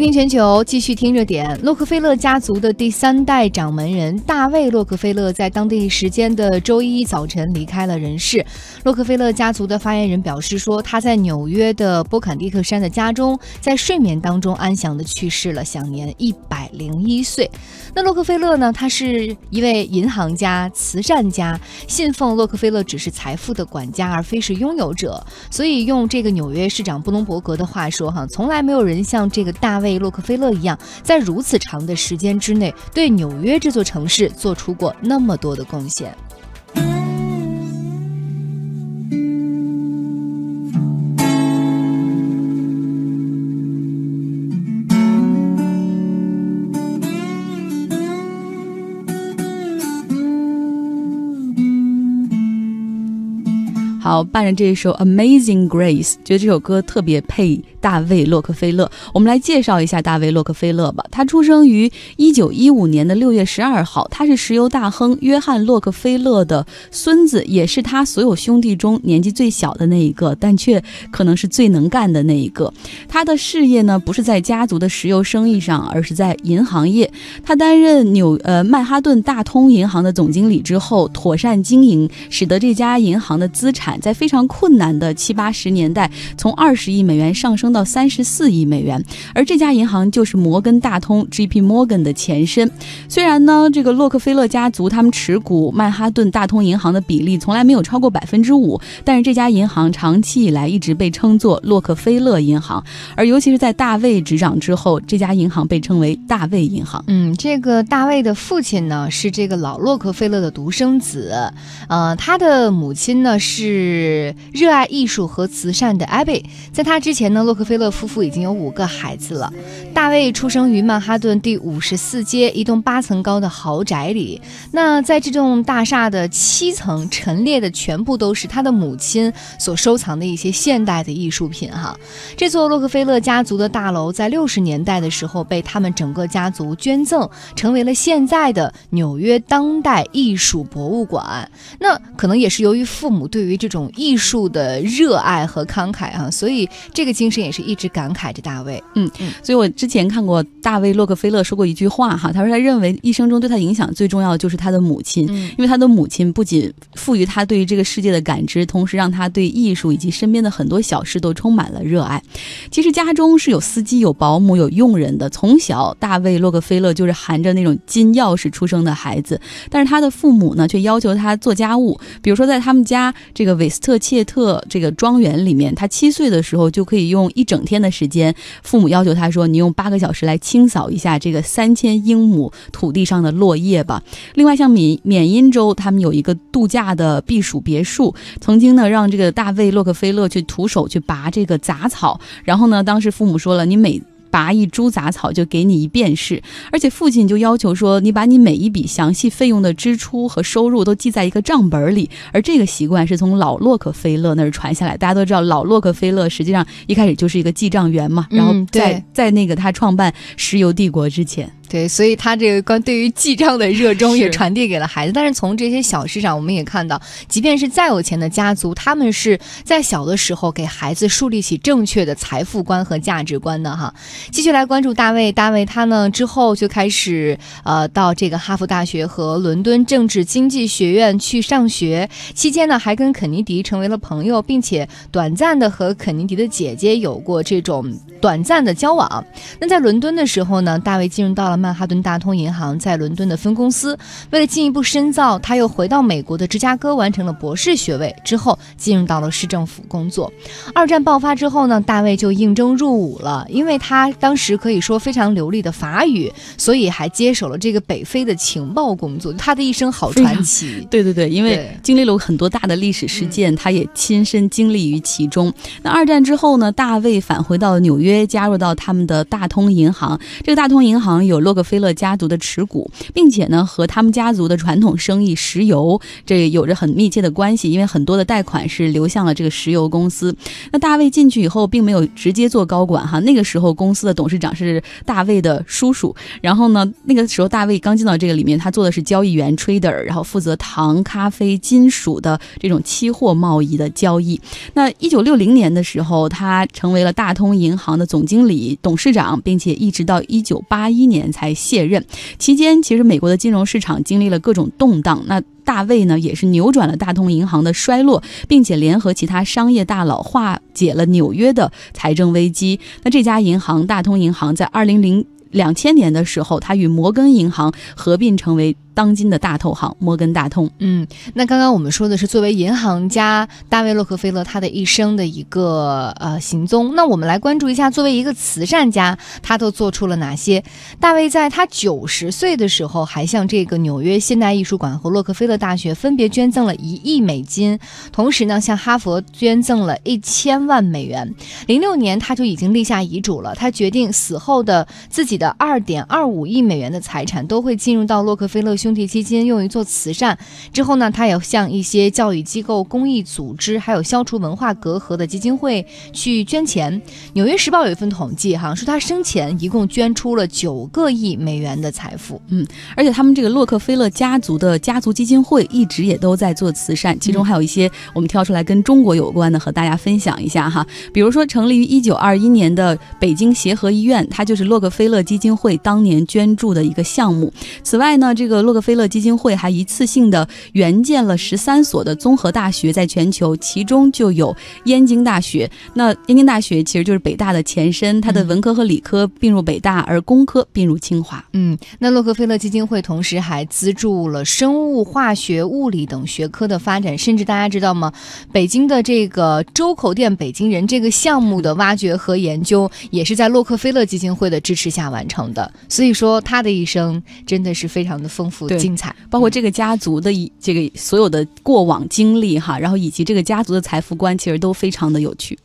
听听全球，继续听热点。洛克菲勒家族的第三代掌门人大卫·洛克菲勒在当地时间的周一早晨离开了人世。洛克菲勒家族的发言人表示说，他在纽约的波坎蒂克山的家中，在睡眠当中安详的去世了，享年一百零一岁。那洛克菲勒呢？他是一位银行家、慈善家，信奉洛克菲勒只是财富的管家，而非是拥有者。所以用这个纽约市长布隆伯格的话说，哈，从来没有人像这个大卫·洛克菲勒一样，在如此长的时间之内，对纽约这座城市做出过那么多的贡献。好，伴着这一首《Amazing Grace》，觉得这首歌特别配大卫·洛克菲勒。我们来介绍一下大卫·洛克菲勒吧。他出生于一九一五年的六月十二号，他是石油大亨约翰·洛克菲勒的孙子，也是他所有兄弟中年纪最小的那一个，但却可能是最能干的那一个。他的事业呢，不是在家族的石油生意上，而是在银行业。他担任纽呃曼哈顿大通银行的总经理之后，妥善经营，使得这家银行的资产。在非常困难的七八十年代，从二十亿美元上升到三十四亿美元，而这家银行就是摩根大通 （J.P. Morgan） 的前身。虽然呢，这个洛克菲勒家族他们持股曼哈顿大通银行的比例从来没有超过百分之五，但是这家银行长期以来一直被称作洛克菲勒银行，而尤其是在大卫执掌之后，这家银行被称为大卫银行。嗯，这个大卫的父亲呢是这个老洛克菲勒的独生子，呃，他的母亲呢是。热爱艺术和慈善的艾贝，在他之前呢，洛克洛克菲勒夫妇已经有五个孩子了。大卫出生于曼哈顿第五十四街一栋八层高的豪宅里。那在这栋大厦的七层陈列的全部都是他的母亲所收藏的一些现代的艺术品。哈，这座洛克菲勒家族的大楼在六十年代的时候被他们整个家族捐赠，成为了现在的纽约当代艺术博物馆。那可能也是由于父母对于这种艺术的热爱和慷慨啊，所以这个精神也是一直感慨着大卫。嗯嗯，所以我之前看过大卫洛克菲勒说过一句话哈，他说他认为一生中对他影响最重要的就是他的母亲，因为他的母亲不仅赋予他对于这个世界的感知，同时让他对艺术以及身边的很多小事都充满了热爱。其实家中是有司机、有保姆、有佣人的。从小，大卫洛克菲勒就是含着那种金钥匙出生的孩子，但是他的父母呢，却要求他做家务，比如说在他们家这个。韦斯特切特这个庄园里面，他七岁的时候就可以用一整天的时间。父母要求他说：“你用八个小时来清扫一下这个三千英亩土地上的落叶吧。”另外，像缅缅因州，他们有一个度假的避暑别墅，曾经呢让这个大卫洛克菲勒去徒手去拔这个杂草。然后呢，当时父母说了：“你每……”拔一株杂草就给你一便士，而且父亲就要求说，你把你每一笔详细费用的支出和收入都记在一个账本里。而这个习惯是从老洛克菲勒那儿传下来。大家都知道，老洛克菲勒实际上一开始就是一个记账员嘛，然后在在那个他创办石油帝国之前。对，所以他这个关对于记账的热衷也传递给了孩子。但是从这些小事上，我们也看到，即便是再有钱的家族，他们是在小的时候给孩子树立起正确的财富观和价值观的哈。继续来关注大卫，大卫他呢之后就开始呃到这个哈佛大学和伦敦政治经济学院去上学，期间呢还跟肯尼迪成为了朋友，并且短暂的和肯尼迪的姐姐有过这种短暂的交往。那在伦敦的时候呢，大卫进入到了。曼哈顿大通银行在伦敦的分公司，为了进一步深造，他又回到美国的芝加哥完成了博士学位，之后进入到了市政府工作。二战爆发之后呢，大卫就应征入伍了，因为他当时可以说非常流利的法语，所以还接手了这个北非的情报工作。他的一生好传奇，对对对，因为经历了很多大的历史事件，他也亲身经历于其中。那二战之后呢，大卫返回到纽约，加入到他们的大通银行。这个大通银行有洛克菲勒家族的持股，并且呢和他们家族的传统生意石油这有着很密切的关系，因为很多的贷款是流向了这个石油公司。那大卫进去以后，并没有直接做高管哈，那个时候公司的董事长是大卫的叔叔。然后呢，那个时候大卫刚进到这个里面，他做的是交易员 trader，然后负责糖、咖啡、金属的这种期货贸易的交易。那一九六零年的时候，他成为了大通银行的总经理、董事长，并且一直到一九八一年才才卸任。期间，其实美国的金融市场经历了各种动荡。那大卫呢，也是扭转了大通银行的衰落，并且联合其他商业大佬化解了纽约的财政危机。那这家银行，大通银行，在二零零两千年的时候，它与摩根银行合并成为。当今的大投行摩根大通，嗯，那刚刚我们说的是作为银行家大卫洛克菲勒他的一生的一个呃行踪。那我们来关注一下，作为一个慈善家，他都做出了哪些？大卫在他九十岁的时候，还向这个纽约现代艺术馆和洛克菲勒大学分别捐赠了一亿美金，同时呢，向哈佛捐赠了一千万美元。零六年他就已经立下遗嘱了，他决定死后的自己的二点二五亿美元的财产都会进入到洛克菲勒兄。兄弟基金用于做慈善之后呢，他也向一些教育机构、公益组织，还有消除文化隔阂的基金会去捐钱。纽约时报有一份统计，哈，说他生前一共捐出了九个亿美元的财富。嗯，而且他们这个洛克菲勒家族的家族基金会一直也都在做慈善，其中还有一些我们挑出来跟中国有关的，和大家分享一下哈。比如说，成立于一九二一年的北京协和医院，它就是洛克菲勒基金会当年捐助的一个项目。此外呢，这个洛洛克菲勒基金会还一次性的援建了十三所的综合大学，在全球，其中就有燕京大学。那燕京大学其实就是北大的前身，它的文科和理科并入北大，而工科并入清华。嗯，那洛克菲勒基金会同时还资助了生物化学、物理等学科的发展，甚至大家知道吗？北京的这个周口店北京人这个项目的挖掘和研究，也是在洛克菲勒基金会的支持下完成的。所以说，他的一生真的是非常的丰富富。精彩，包括这个家族的这个所有的过往经历哈，然后以及这个家族的财富观，其实都非常的有趣。